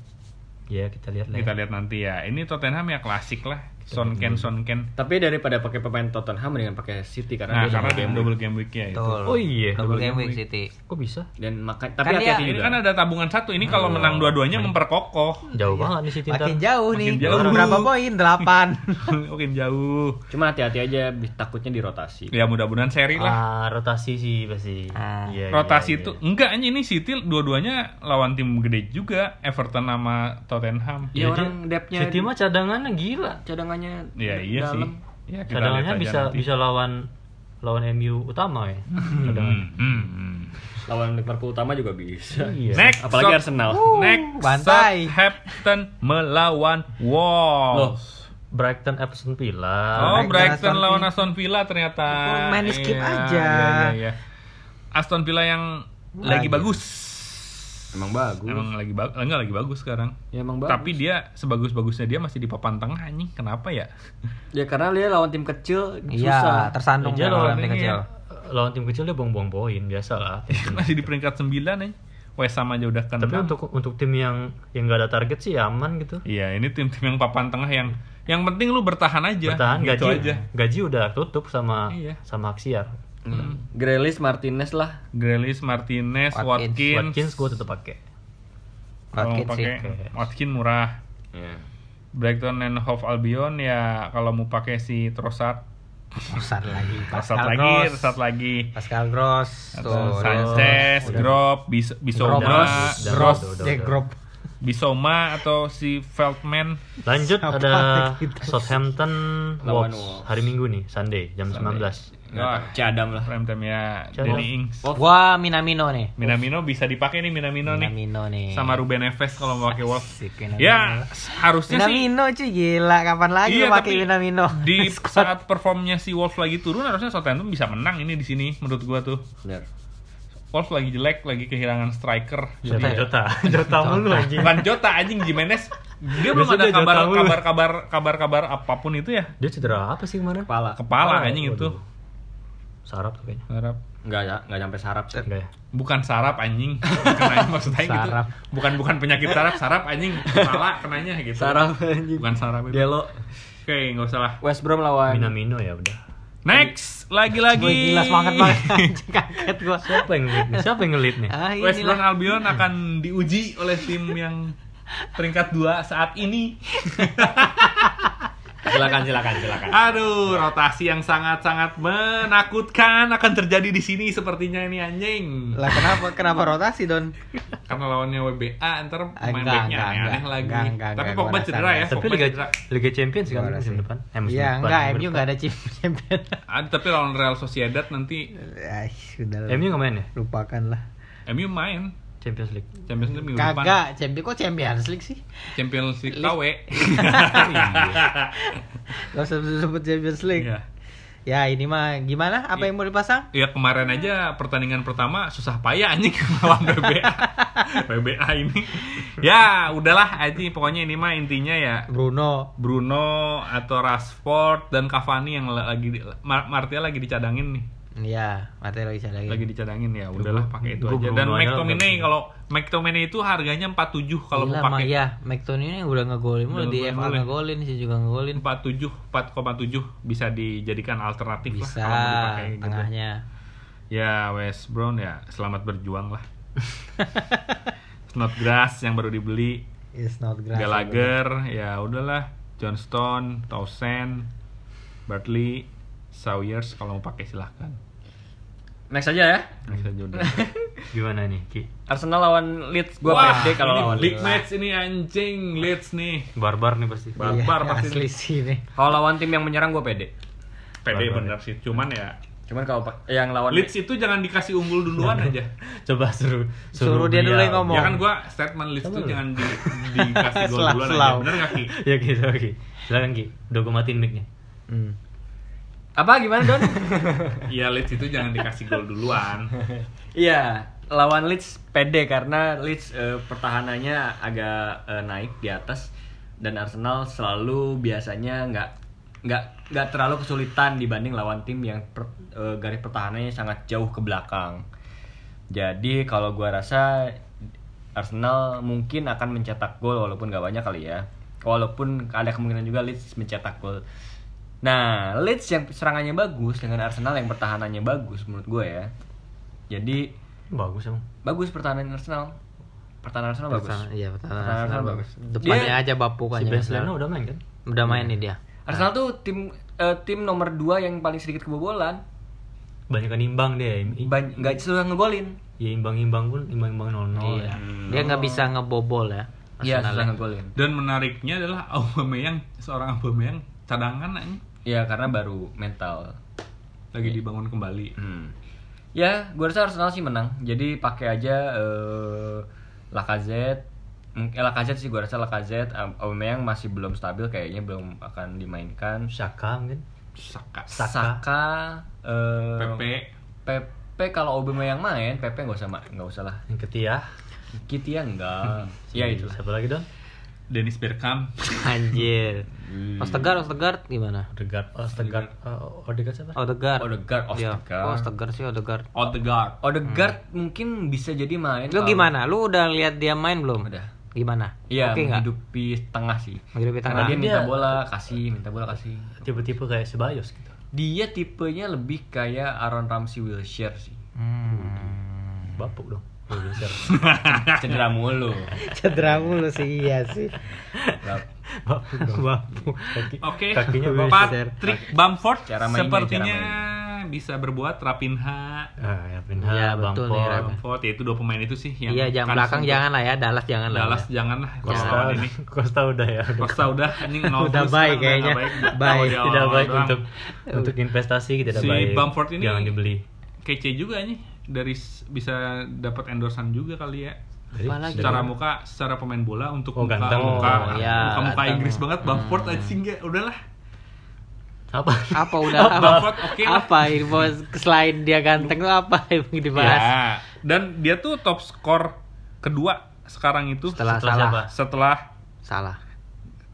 ya kita lihat lah ya. Kita lihat nanti ya. Ini Tottenham ya klasik lah. Son Ken Son Ken. Tapi daripada pakai pemain Tottenham mendingan pakai City karena Nah, dia karena game double game week ya itu. Betul. Oh iya, Double double game game week. City. Kok bisa? dan tapi Kan dia- hati-hati Ini juga. kan ada tabungan satu. Ini kalau menang dua-duanya memperkokoh. Jauh banget nih City Makin jauh Makin nih. jauh. Berapa poin? 8. Makin jauh. Cuma hati-hati aja takutnya dirotasi. Ya mudah-mudahan seri lah. Ah, rotasi sih pasti. Ah. Iya, Rotasi iya, itu iya. enggak aja ini City dua-duanya lawan tim gede juga, Everton sama Tottenham. Ya, Iya, orang depthnya City mah cadangannya gila. Cadangannya Ya iya sih. dalam. Ya, kita Cadangannya bisa nanti. bisa lawan lawan MU utama ya. Cadangan. Hmm, hmm, hmm. Lawan Liverpool utama juga bisa. Iya. Next, Apalagi Sot- Arsenal. Next, bantai. Southampton melawan Wolves. Brighton Aston Villa. Oh, Brighton, Brighton lawan. Aston Villa ternyata. Oh, main skip Iya, aja. Iya, iya, iya. Aston Villa yang lagi Lagi. bagus. Emang bagus. Emang lagi bagus, enggak lagi bagus sekarang. Ya emang bagus. Tapi dia sebagus-bagusnya dia masih di papan tengah anjing. Kenapa ya? ya karena dia lawan tim kecil Iya, susah. tersandung Dia kan lawan tim kecil. ya. lawan tim kecil dia buang-buang poin biasa lah. masih di peringkat 9 nih. West Ham aja udah kan. Tapi untuk untuk tim yang yang gak ada target sih aman gitu. Iya, ini tim-tim yang papan tengah yang yang penting lu bertahan aja. Bertahan gitu gaji aja. gaji udah tutup sama Iya. sama Axiar. Hmm. Grealish Martinez lah. Grealish, Martinez, Watkins. Watkins. Watkins gue tetap pakai. Kalau mau Watkins sih. pakai Watkins murah. Ya. Brighton and Hove Albion ya kalau mau pakai si Trossard, Trossard lagi. Trossard Pascal lagi, Gross. Trossard lagi. Pascal Gross. Atau Tuh, Sanchez. Grop, Bis Bisoma, Gross. Gross. Eh. Grop. Bisoma atau si Feldman. Lanjut Siapa ada? Southampton Lawan Wolves hari Minggu nih, Sunday jam 19. Wah, Cadam lah. prime time ya? Danny Ings. Gua Minamino nih. Minamino bisa dipakai nih Minamino nih. Minamino nih. Sama Ruben Neves kalau mau pakai Minamino. Ya, harusnya sih Minamino cuy gila kapan lagi Iya, pakai Minamino di saat performnya si Wolves lagi turun harusnya Southampton bisa menang ini di sini menurut gua tuh. Benar. Wolves lagi jelek, lagi kehilangan striker. Jota, Jadi- Jota, Jota mulu anjing. Bukan Jota anjing Jimenez. Dia belum ada kabar kabar kabar kabar kabar apa pun itu ya. Dia cedera apa sih kemarin? Kepala. Kepala anjing itu. Sarap tuh kayaknya. Harap. Enggak ya, enggak sampai sarap sih. Ya? Bukan sarap anjing. Kenanya maksudnya gitu. Sarap. Bukan bukan penyakit saraf, sarap anjing. Kepala kenanya gitu. Sarap anjing. Bukan sarap itu. Gelo. Oke, nggak usah lah. West Brom lawan Minamino ya udah. Next, lagi-lagi. Gila semangat banget kaget gua Siapa yang ngelit nih? Siapa yang ngelit nih? ah West Brom Albion akan diuji oleh tim yang peringkat 2 saat ini. silakan silakan silakan. Aduh, rotasi yang sangat-sangat menakutkan akan terjadi di sini sepertinya ini anjing. lah kenapa kenapa rotasi don Karena lawannya WBA ntar pemain Enggak, backnya aneh-aneh enggak, lagi. enggak, enggak, Tapi enggak, Pogba cedera ya. Tapi Liga cedera. Liga Champions kan musim depan. Eh, musim Iya depan, enggak MU enggak ada champion Ada tapi lawan Real Sociedad nanti ah sudah. MU nggak main ya? lupakan lah MU main Champions League. Champions League minggu depan. kagak champion kok Champions League sih Champions League KW. Gak usah sebut Champions League Iya. ya ini mah gimana apa yang mau dipasang Ya kemarin aja pertandingan pertama susah payah anjing lawan WBA. WBA ini. Ya, udahlah anjing pokoknya ini mah intinya ya Bruno Bruno atau Rashford dan Cavani yang lagi Martial lagi dicadangin nih. Iya, Mate lagi cadangin. Lagi dicadangin ya. Udahlah pakai itu Gua aja. Dan McTominay kalau McTominay itu harganya 47 kalau mau pakai. ya, McTominay udah ngegolin mulu Udah di FA ngegolin. sih juga ngegolin. 47 4,7 bisa dijadikan alternatif Bisa lah kalau mau dipakai gitu. tengahnya. Ya West Brown ya selamat berjuang lah. Snodgrass yang baru dibeli, It's not grass. Gallagher ya udahlah, Johnston, Townsend, Bartley, Sawyers kalau mau pakai silahkan. Next aja ya. Next aja udah. Gimana nih, Ki? Arsenal lawan Leeds. Gua Wah, pede kalau lawan big Leeds. match ini anjing Leeds nih. Barbar nih pasti. Bar- Iya, Barbar pasti. asli sih nih. Kalau lawan tim yang menyerang gua pede. Pede Barbar. bener sih, cuman ya Cuman kalau yang lawan Leeds itu jangan dikasih unggul duluan aja. Coba suruh Suruh dia dulu yang ngomong. Ya kan gua statement Leeds itu jangan di, dikasih gol duluan aja. Bener gak Ki? Ya gitu, oke. Silakan Ki. Udah gue matiin mic-nya. Hmm. Apa gimana Don? Iya Leeds itu jangan dikasih gol duluan. Iya, lawan Leeds pede karena Leeds eh, pertahanannya agak eh, naik di atas dan Arsenal selalu biasanya nggak nggak nggak terlalu kesulitan dibanding lawan tim yang per- eh, garis pertahanannya sangat jauh ke belakang. Jadi kalau gua rasa Arsenal mungkin akan mencetak gol walaupun nggak banyak kali ya. Walaupun ada kemungkinan juga Leeds mencetak gol. Nah, Leeds yang serangannya bagus dengan Arsenal yang pertahanannya bagus menurut gue ya. Jadi bagus emang bagus pertahanan Arsenal. Pertahanan Arsenal bagus. Iya, pertahanan Pertahanan Arsenal Arsenal bagus. bagus. Depannya Dia- aja bapuk si aja. Ben Arsenal. Leno udah main kan Udah main nih dia. Arsenal tuh tim eh, tim nomor 2 yang paling sedikit kebobolan. banyak kan imbang dia im- im- Ban- nggak susah ngegolin. ya imbang-imbang pun imbang-imbang 0-0 Iya. ya. Dia nggak bisa ngebobol ya. Iya, Arsenal susah ngegolin. Dan menariknya adalah Aubameyang seorang Aubameyang cadangan aja Iya, karena baru mental. lagi dibangun kembali. Hmm. Ya, gue rasa Arsenal sih menang. Jadi pakai aja eh Lacazette. Mungkin Lacazette sih gue rasa Lacazette. Am- Aubameyang masih belum stabil kayaknya belum akan dimainkan. Saka mungkin Saka. Saka. Saka, eh Pepe. Pepe kalau Aubameyang main, Pepe nggak usah ma- nggak usah lah. yang ketiga Kitia enggak. ya itu. siapa lagi don Dennis Bergkamp. Anjir. Hmm. Ostegaard, Ostegaard gimana? Odegaard oh Odegaard oh, Odegaard siapa Odegaard. Odegaard, Iya. Ostegaard. Oh, Ostegaard sih Odegaard. Odegaard. Odegaard mungkin bisa jadi main. Lu gimana? Lu udah lihat dia main belum? Udah. Gimana? Iya, Oke nggak? menghidupi tengah sih. Menghidupi Karena tengah. dia minta Dia- bola, kasih, minta bola, kasih. tipe-tipe kayak Sebayos gitu Dia tipenya lebih kayak Aaron Ramsey Wilshere sih. Hmm. bapuk dong. Cedera mulu. Cedera mulu sih iya sih. Oke, kakinya Wilshere. Patrick Bamford Cara mainnya, sepertinya cara bisa berbuat Rapinha, ah ya Iya, betul nih, Bamford Rapi. Bamford, yaitu dua pemain itu sih yang Iya, jam belakang jangan lah ya, Dallas jangan lah. Dallas ya. janganlah Costa Costa ini. Costa udah ya udah Costa udah nol Udah baik kayaknya. baik. Tidak baik untuk untuk investasi tidak Si baik Bamford ini- jangan dibeli kece juga nih dari bisa dapat endorsan juga kali ya. Dari- Apalagi? Secara muka, secara pemain bola untuk Oh, muka ganteng. muka, Oh, iya, muka, muka. Inggris banget Bamford anjing ya udahlah. apa Apa udah apa? Bamford oke lah. Apa info selain dia ganteng tuh apa yang dibahas? Ya, dan dia tuh top skor kedua sekarang itu Setelah Setelah salah. siapa? setelah Salah.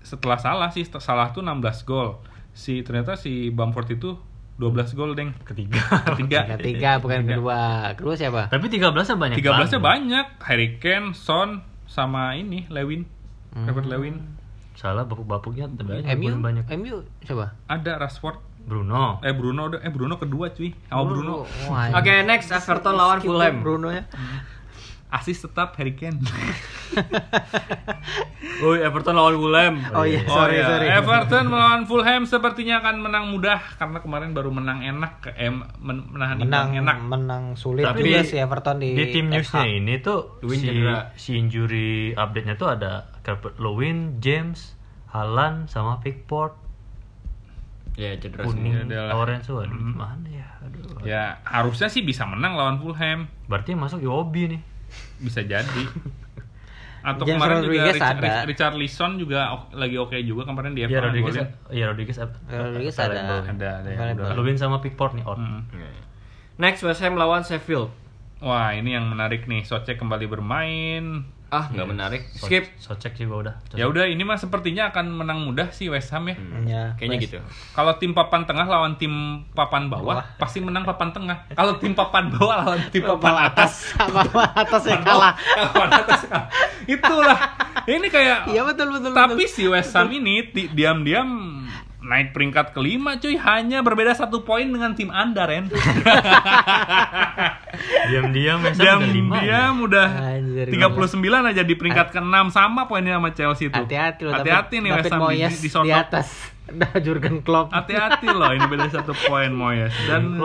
setelah salah sih salah tuh 16 gol. Si ternyata si Bamford itu 12 gol, Deng. ketiga Ketiga. Ketiga bukan Ketiga. kedua. Kedua siapa? tapi 13 nya banyak 13-nya banget. banyak. Harry Kane, Son sama ini Lewin. Hmm. Robert Lewin. salah bapuk-bapuknya banyak MU? banyak MU siapa? Ada Rashford. Bruno Eh Bruno udah eh Bruno kedua cuy. Sama Bruno. Wah, Oke, next Everton lawan Fulham. Bruno ya. Asis tetap Harry Kane. Oh, Everton lawan Fulham. Oh iya, Oh sorry iya, sorry. Everton melawan Fulham sepertinya akan menang mudah karena kemarin baru menang enak ke em men- menahan menang enak. menang sulit Tapi juga di- sih Everton di, di tim newsnya ini tuh Lewin si, cedera. si injury update-nya tuh ada Lewin, James, Haaland sama Pickford, Ya, cedera kuning, adalah. orange tuh aduh, gimana ya aduh. Ya harusnya sih bisa menang lawan Fulham. Berarti masuk Iwobi nih. Bisa jadi. Atau James kemarin juga Rodriguez Richard, ada. Richard Leeson juga lagi oke juga kemarin dia Iya Rodriguez, iya Rodriguez, apa? Rodriguez ada. ada ada yang Available. udah. Lewin sama Pickford nih out. Hmm. Next West Ham lawan Sheffield. Wah ini yang menarik nih. Socek kembali bermain. Ah, nggak menarik. So- Skip. Socek juga udah. Ya udah ini mah sepertinya akan menang mudah sih West Ham ya. Ya, Kayaknya West- gitu. Kalau tim papan tengah lawan tim papan bawah, pasti menang papan tengah. Kalau tim papan bawah lawan tim papan atas, Apa atas yang kalah. papan atas kalah. Itulah. Ini kayak Iya betul betul. Tapi betul. si West Ham ini diam-diam naik peringkat kelima cuy hanya berbeda satu poin dengan tim Anda Ren Diam-diam udah lima. ya. diam-diam udah Anjir, 39 aja di peringkat ke-6 sama poinnya sama Chelsea itu Hati-hati loh. hati-hati nih West Ham di, di, di, atas. Dah Jurgen Klopp. hati-hati loh ini beda satu poin Moyes dan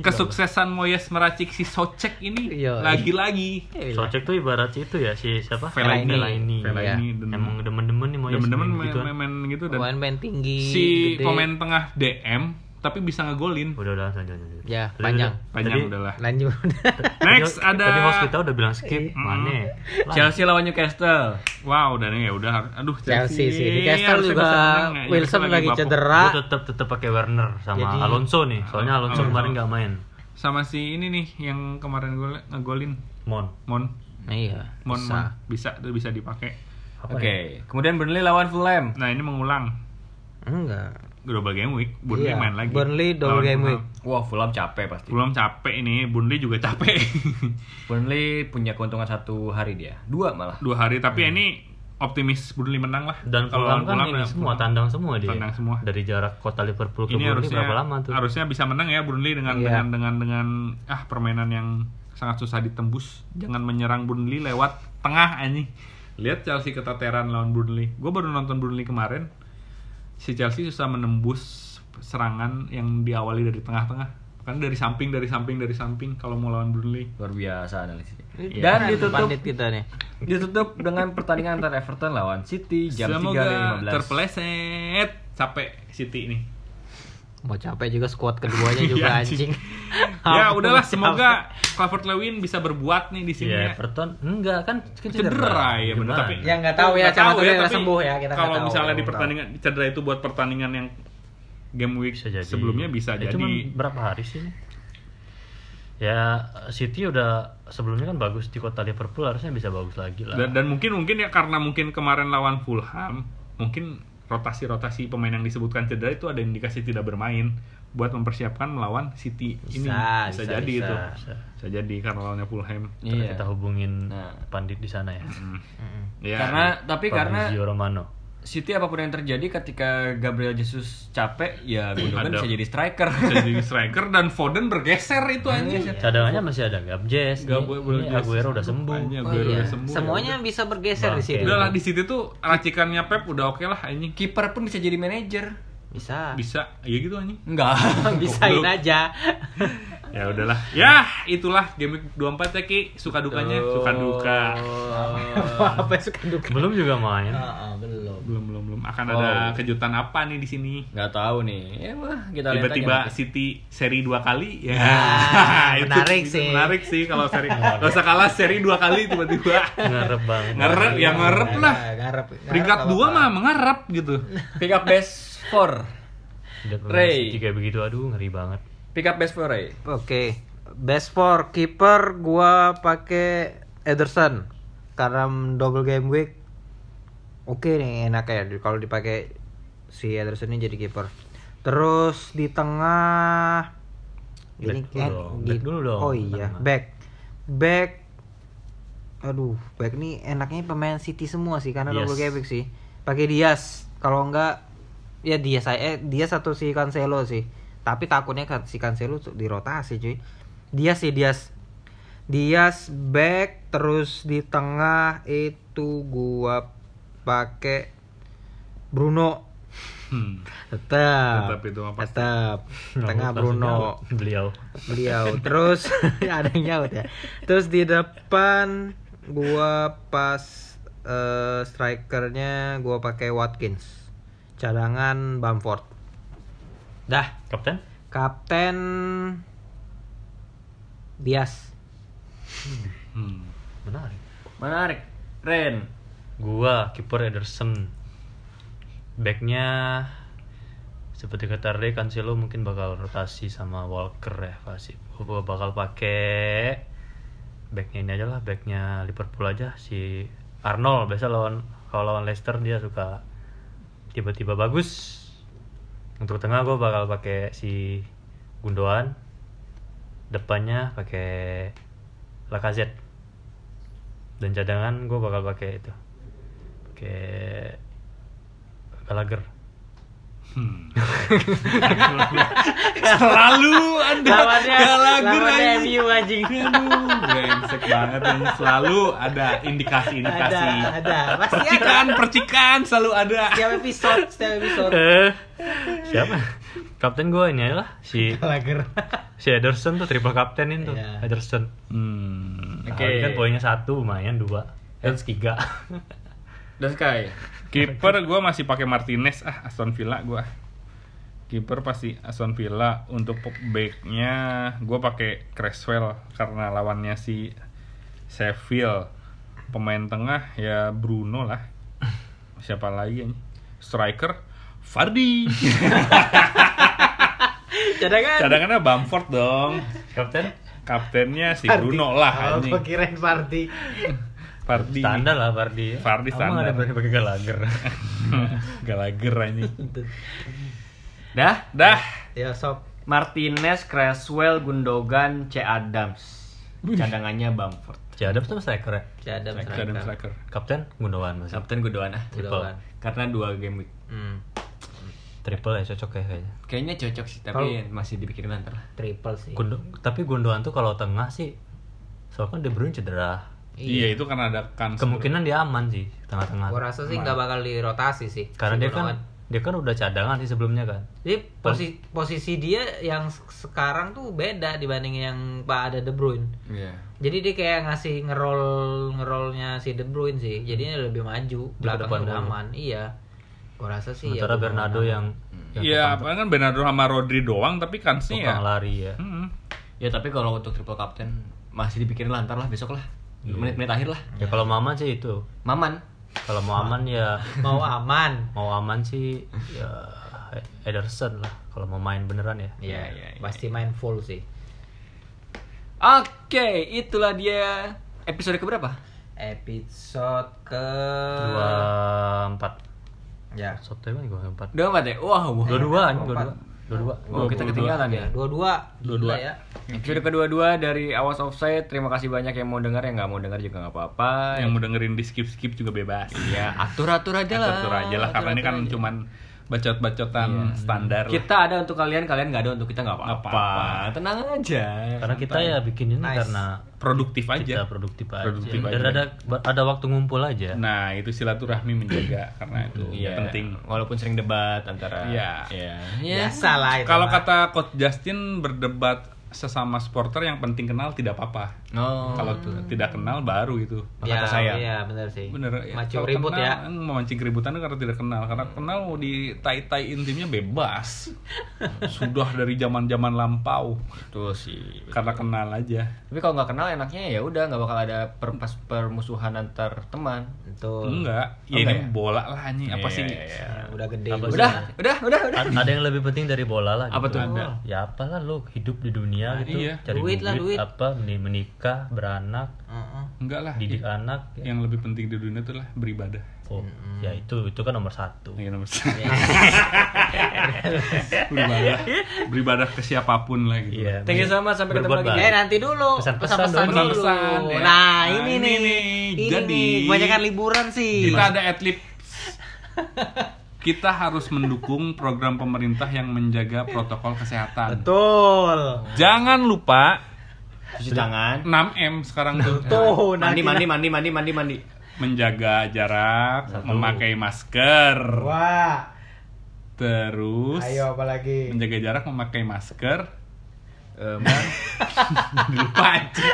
kesuksesan Moyes meracik si Socek ini Iya. lagi-lagi Socek tuh ibarat itu ya si siapa? Fellaini. Fellaini. Fellaini Iya. dan- Emang demen-demen nih mau temen-temen main, gitu. main, main gitu dan Pemain-pemain tinggi. si gede. pemain tengah DM tapi bisa ngegolin Udah udah lanjut lanjut. Ya, Tadi panjang. udah- panjang tadi- udahlah Lanjut. next tadi- ada Tadi host kita udah bilang skip. Mana? Lah, Chelsea lawan Newcastle. wow udah nih ya udah aduh Chelsea sih. Newcastle harusnya juga menang ya. Wilson Newcastle lagi bapuk. cedera. Gue tetap tetap pakai Werner sama Jadi- Alonso nih. Soalnya Alonso Alonso. kemarin nggak main. sama si ini nih yang kemarin gue ngegolin Mon. Mon Iya. Mon bisa. Mon bisa bisa dipakai Oke, ya? kemudian Burnley lawan Fulham. nah ini mengulang Enggak. Double game week Burnley Iya, main lagi Burnley double Lawan game week. Wah, Fulham capek pasti. Fulham capek ini Burnley juga capek Burnley punya keuntungan satu hari dia. Dua malah. dua hari tapi ini optimis Burnley menang lah. Dan Kalau Fulham kan Fulham ini ya, semua Fulham. tandang semua dia. Tandang semua. Dari jarak kota Liverpool ke Ini Burnley harusnya berapa lama tuh? harusnya bisa menang ya Burnley dengan Iya. dengan dengan dengan ah permainan yang sangat susah ditembus. Jangan menyerang Burnley lewat tengah anjing. Lihat Chelsea keteteran lawan Burnley. Gue baru nonton Burnley kemarin. Si Chelsea susah menembus serangan yang diawali dari tengah-tengah. Kan dari samping, dari samping, dari samping kalau mau lawan Burnley. Luar biasa analisisnya. Iya. Dan ditutup Pandit kita nih. ditutup dengan pertandingan antara Everton lawan City jam Semoga 3.15. terpeleset capek City ini. Mau capek juga squad keduanya juga Iya, anjing. anjing. ya udahlah semoga Calvert Lewin bisa berbuat nih di sini Iya, ya. Everton enggak kan kan Cedera ya benar tapi Ya, nggak tahu ya, dia udah tapi sembuh ya, kita Kalau tahu. misalnya di pertandingan cedera itu buat pertandingan yang game week bisa jadi sebelumnya bisa Ya, jadi cuman berapa hari sih ini? ya City udah sebelumnya kan bagus di kota Liverpool harusnya bisa bagus lagi lah dan, dan mungkin mungkin ya karena mungkin kemarin lawan Fulham mungkin rotasi-rotasi pemain yang disebutkan cedera itu ada indikasi tidak bermain buat mempersiapkan melawan City ini Bisa, bisa, bisa, jadi bisa, itu bisa. bisa jadi karena lawannya Fulham Iya. kita hubungin Nah. pandit di sana ya Hmm. Mm-mm. Ya, Karena tapi karena Romano City apa pun yang terjadi ketika Gabriel Jesus capek ya Gundogan bisa jadi striker. bisa jadi striker dan Foden bergeser itu anjing cadangannya masih ada Gabjes Gak ini, ini Aguero udah sembuh Oh Aguero iya. udah sembuh. Semuanya bisa bergeser di situ. Udah lah di situ tuh racikannya Pep udah oke lah anjing. Kiper pun bisa jadi manajer. Bisa. Bisa, ya gitu anjing. Enggak. Bisain aja. Ya udahlah. Ya, itulah game week 24 ya Ki. Suka dukanya, suka duka. Apa suka duka? belum juga main belum. Belum belum belum akan Oh. ada kejutan apa nih di sini. Enggak tahu nih. Ya wah, kita lihat Tiba-tiba. City seri dua kali ya. Ah, Itu- menarik itu sih. Menarik sih kalau seri. Gak usah kalah seri dua kali tiba-tiba. ngarep banget Ngarep ya ngarep lah. Ngarep. Peringkat ngarep dua apa-apa. mah mengarap gitu. Pick up best four. Ray. Kayak begitu aduh ngeri banget Pick up best four, Ray. Oke. Best for kiper gua pakai Ederson karena double game week. Oke nih enak ya di- kalau dipakai si Ederson ini jadi kiper. Terus di tengah Back dulu dong, back dulu dong. Oh iya, Tengah. back. Back Aduh, back nih enaknya pemain City semua sih karena double Diaz. game week sih. Pakai Diaz. Kalau enggak ya Diaz saya eh Diaz atau si Cancelo sih. Tapi takutnya kan si Cancelo dirotasi cuy. Diaz sih Diaz. Diaz back terus di tengah itu gua pakai Bruno. Hmm. tetap. Tetap itu pasti. tetap. Tengah Bruno. beliau. Beliau. Terus ada yang nyaut ya. Terus di depan gua pas eh, strikernya gua pakai Watkins. Cadangan Bamford dah. Kapten? Kapten Dias. Hmm. menarik. Menarik. Ren. gua kiper Ederson. Backnya seperti kata Ray Cancelo mungkin bakal rotasi sama Walker ya pasti gua bakal pakai backnya ini aja lah backnya Liverpool aja. Si Arnold biasa lawan kalau lawan Leicester dia suka tiba-tiba bagus untuk tengah gua bakal pakai si Gundogan. Depannya pakai Lacazette. Dan cadangan gue bakal pakai itu. Pakai Gallagher Hmm. Selalu ada lawannya Gallagher lawannya anjing. MU anjing Aduh, brengsek banget ini. Selalu ada indikasi-indikasi. ada ada pasti ada Percikan, percikan selalu ada. setiap episode setiap episode eh siapa kapten gue ini adalah si Gallagher si Ederson tuh triple kaptenin tuh Iya. Ederson Hmm. Oke. Kali kan poinnya satu lumayan dua eh tiga Dan Sky. Kiper gue masih pakai Martinez ah Aston Villa gue. Kiper pasti Aston Villa untuk backnya gue pakai Creswell karena lawannya si Sheffield. Pemain tengah ya Bruno lah. Siapa lagi anjing? Striker Fardi. cadangan Cadangannya Bamford dong. kapten Kaptennya si Bruno lah oh, kirain Fardi Fardi. standar lah Fardi Fardi standar. ada berani pakai Gallagher Gallagher anjing. Dah. Dah. ya sob Martinez, Creswell, Gundogan, C Adams. Cadangannya Bamford. Ciadam sama striker ya Cadam Striker dan striker. kapten Gundogan masih Kapten Gudoan ah. Gudoan. Karena dua game week. Hmm. triple ya cocok ya kayaknya Kayaknya cocok sih, tapi masih dipikirin ntar lah. Triple sih. Gundo, tapi Gundogan tuh kalau tengah sih soalnya kan De Bruyne cedera Iya, itu karena ada kan kemungkinan dia aman sih tengah-tengah Gua rasa sih nggak bakal dirotasi sih. karena si dia kan dia kan udah cadangan sih sebelumnya kan Jadi posisi posisi dia yang se- sekarang tuh beda dibanding yang Pak ada De Bruyne. Iya. Jadi dia kayak ngasih ngerol ngerolnya si De Bruyne sih. Jadinya lebih maju, ke depan belakang udah aman. Iya. Gua rasa sih ya sementara Gunawan Bernardo aman. yang Iya, apa kan Bernardo sama Rodri doang tapi kansnya ya. tukang lari ya Hmm. Ya tapi kalau untuk triple captain masih dipikirin lah ntar lah besok lah. Menit-menit akhir lah. ya kalau mau aman sih itu Maman. kalau mau aman ya mau aman. mau aman sih ya Ederson lah kalau mau main beneran ya Iya, iya, iya. pasti main full sih. Oke, itulah dia episode keberapa? Episode ke dua empat ya. soto kan gue empat Dua empat ya? Wah, dua dua dua dua dua dua Wah, kita ketinggalan ya. Dua-dua. Dua-dua. Ya. Episode kedua-dua dari Awas Offside. Terima kasih banyak yang mau dengar, yang nggak mau dengar juga nggak apa-apa. Yang mau dengerin di skip skip juga bebas. ya atur-atur aja lah. Atur aja lah karena ini kan Atur-atur aja. cuman bacot-bacotan standar lah. kita ada untuk kalian, kalian nggak ada untuk kita nggak apa-apa. Tenang aja. karena kita ya bikin ini Nice. karena produktif kita aja. produktif aja Produktif dan aja. ada ada waktu ngumpul aja Nah, itu silaturahmi menjaga karena itu Iya, penting. Walaupun sering debat antara. Iya. Iya. Biasa lah itu. Kalau kata coach Justin berdebat sesama supporter yang penting kenal tidak apa-apa. Oh. Kalau tidak kenal baru itu. ya, kata saya. Iya, benar sih. Bener ya. Macam Kalau ribut kenal, ya. eh, Memancing keributan itu karena tidak kenal. Karena kenal mau di tai-tai intimnya bebas. Sudah dari zaman-zaman lampau. Betul sih. Karena kenal aja. Tapi kalau nggak kenal enaknya ya udah nggak bakal ada perpas permusuhan antar teman. Betul. Enggak. Oh, Ya ini enggak ya? bola lah anjing. Apa Iya, sih? iya. Ya, udah gede. Apa. Udah, udah, udah, udah. Ada yang lebih penting dari bola lah Apa gitu. tuh? Ada. ya apalah lo hidup di dunia Nah, gitu iya. cari Duit lah, duit. apa meni- menikah beranak Heeh. Enggak lah. didik anak ya. Yang lebih penting di dunia itu lah beribadah. oh ya itu itu kan nomor satu Iya nomor satu. beribadah, beribadah ke siapa pun lah gitu. Iya. Thank you so much, sampai ketemu lagi. Eh nanti dulu Pesan-pesan pesan-pesan dulu. dulu. Pesan-pesan, ya. Nah, Nah, ini ini nih. nih. Ini Jadi- nih, kebanyakan liburan sih. Kita ada adlib. Kita harus mendukung program pemerintah yang menjaga protokol kesehatan. Betul. Jangan lupa Cuci tangan. 6M sekarang tuh. Tuh, Mandi, mandi, mandi, mandi, mandi, mandi. Menjaga jarak, memakai masker. Wah. Terus Ayo apalagi. menjaga jarak, memakai masker. Eh, man. Lupa aja.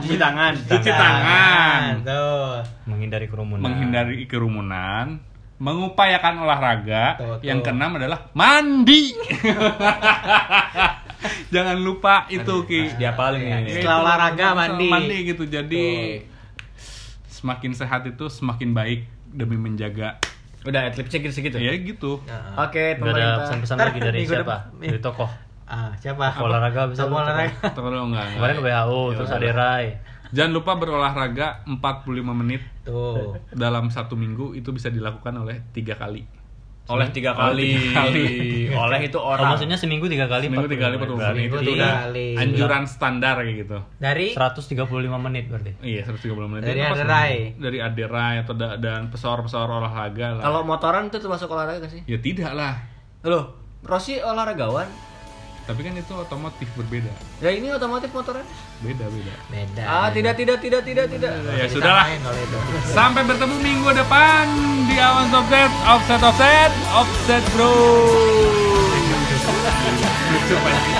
Cuci tangan. Cuci tangan. Tuh. menghindari kerumunan menghindari kerumunan, mengupayakan olahraga. Tuh, tuh. Yang keenam adalah mandi. Jangan lupa itu Ki. Diapalin Iya, nih. Setelah olahraga, mandi. Mandi gitu. Jadi semakin sehat itu semakin baik demi menjaga. Udah, adlibsnya gitu segitu. Ya gitu. Nah. Oke, Nggak ada pemerintah. pesan-pesan Ntar lagi dari siapa depan- dari tokoh Ah, siapa? olahraga bisa olahraga. Tolong enggak. kemarin WHO terus ada Rai Jangan lupa berolahraga 45 menit Tuh. dalam satu minggu itu bisa dilakukan oleh tiga kali. Oleh tiga Oleh kali. tiga kali. Oleh itu oh, orang. maksudnya seminggu tiga kali Seminggu tiga kali 45 45 menit Seminggu itu tiga udah kali. anjuran standar kayak gitu. Dari 135 menit berarti Iya, 130 menit. Dari Aderai. Dari Aderai atau da- dan pesawat-pesawat olahraga lah. Kalau motoran itu termasuk olahraga gak sih? ya tidak lah. Loh, Rossi olahragawan tapi kan itu otomotif berbeda. Ya ini otomotif motornya? Beda beda. Beda ah beda. tidak tidak tidak tidak tidak. Ya, ya sudahlah sampai bertemu minggu depan di awan offset offset offset offset bro. Lucu banget